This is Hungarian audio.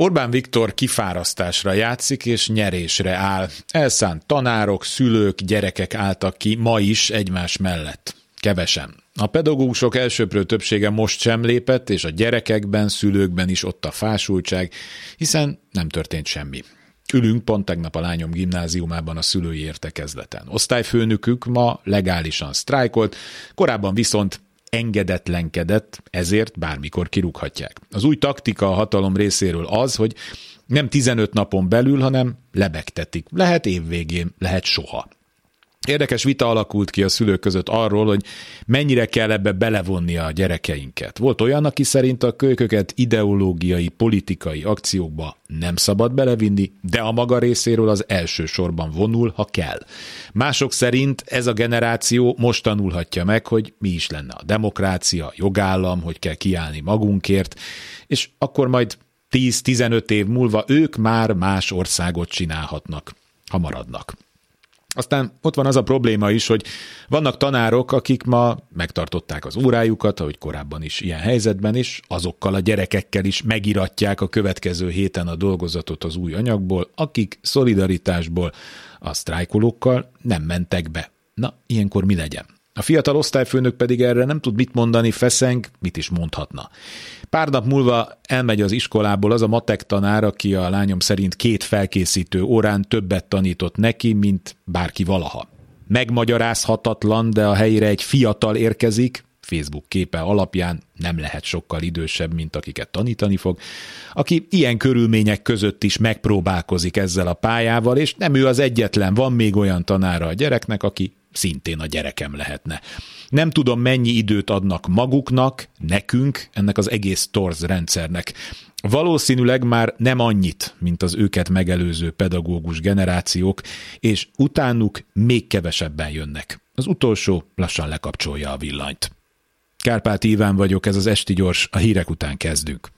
Orbán Viktor kifárasztásra játszik és nyerésre áll. Elszánt tanárok, szülők, gyerekek álltak ki ma is egymás mellett. Kevesen. A pedagógusok elsőprő többsége most sem lépett, és a gyerekekben, szülőkben is ott a fásultság, hiszen nem történt semmi. Ülünk pont tegnap a lányom gimnáziumában a szülői értekezleten. Osztályfőnökük ma legálisan sztrájkolt, korábban viszont engedetlenkedett, ezért bármikor kirúghatják. Az új taktika a hatalom részéről az, hogy nem 15 napon belül, hanem lebegtetik. Lehet évvégén, lehet soha. Érdekes vita alakult ki a szülők között arról, hogy mennyire kell ebbe belevonni a gyerekeinket. Volt olyan, aki szerint a kölyköket ideológiai, politikai akciókba nem szabad belevinni, de a maga részéről az első sorban vonul, ha kell. Mások szerint ez a generáció most tanulhatja meg, hogy mi is lenne a demokrácia, jogállam, hogy kell kiállni magunkért, és akkor majd 10-15 év múlva ők már más országot csinálhatnak, ha maradnak. Aztán ott van az a probléma is, hogy vannak tanárok, akik ma megtartották az órájukat, ahogy korábban is ilyen helyzetben is, azokkal a gyerekekkel is megiratják a következő héten a dolgozatot az új anyagból, akik szolidaritásból a sztrájkolókkal nem mentek be. Na, ilyenkor mi legyen? A fiatal osztályfőnök pedig erre nem tud mit mondani, feszeng, mit is mondhatna. Pár nap múlva elmegy az iskolából az a matek tanár, aki a lányom szerint két felkészítő órán többet tanított neki, mint bárki valaha. Megmagyarázhatatlan, de a helyére egy fiatal érkezik, Facebook képe alapján nem lehet sokkal idősebb, mint akiket tanítani fog, aki ilyen körülmények között is megpróbálkozik ezzel a pályával, és nem ő az egyetlen, van még olyan tanára a gyereknek, aki szintén a gyerekem lehetne. Nem tudom, mennyi időt adnak maguknak, nekünk, ennek az egész torz rendszernek. Valószínűleg már nem annyit, mint az őket megelőző pedagógus generációk, és utánuk még kevesebben jönnek. Az utolsó lassan lekapcsolja a villanyt. Kárpát Iván vagyok, ez az Esti Gyors, a hírek után kezdünk.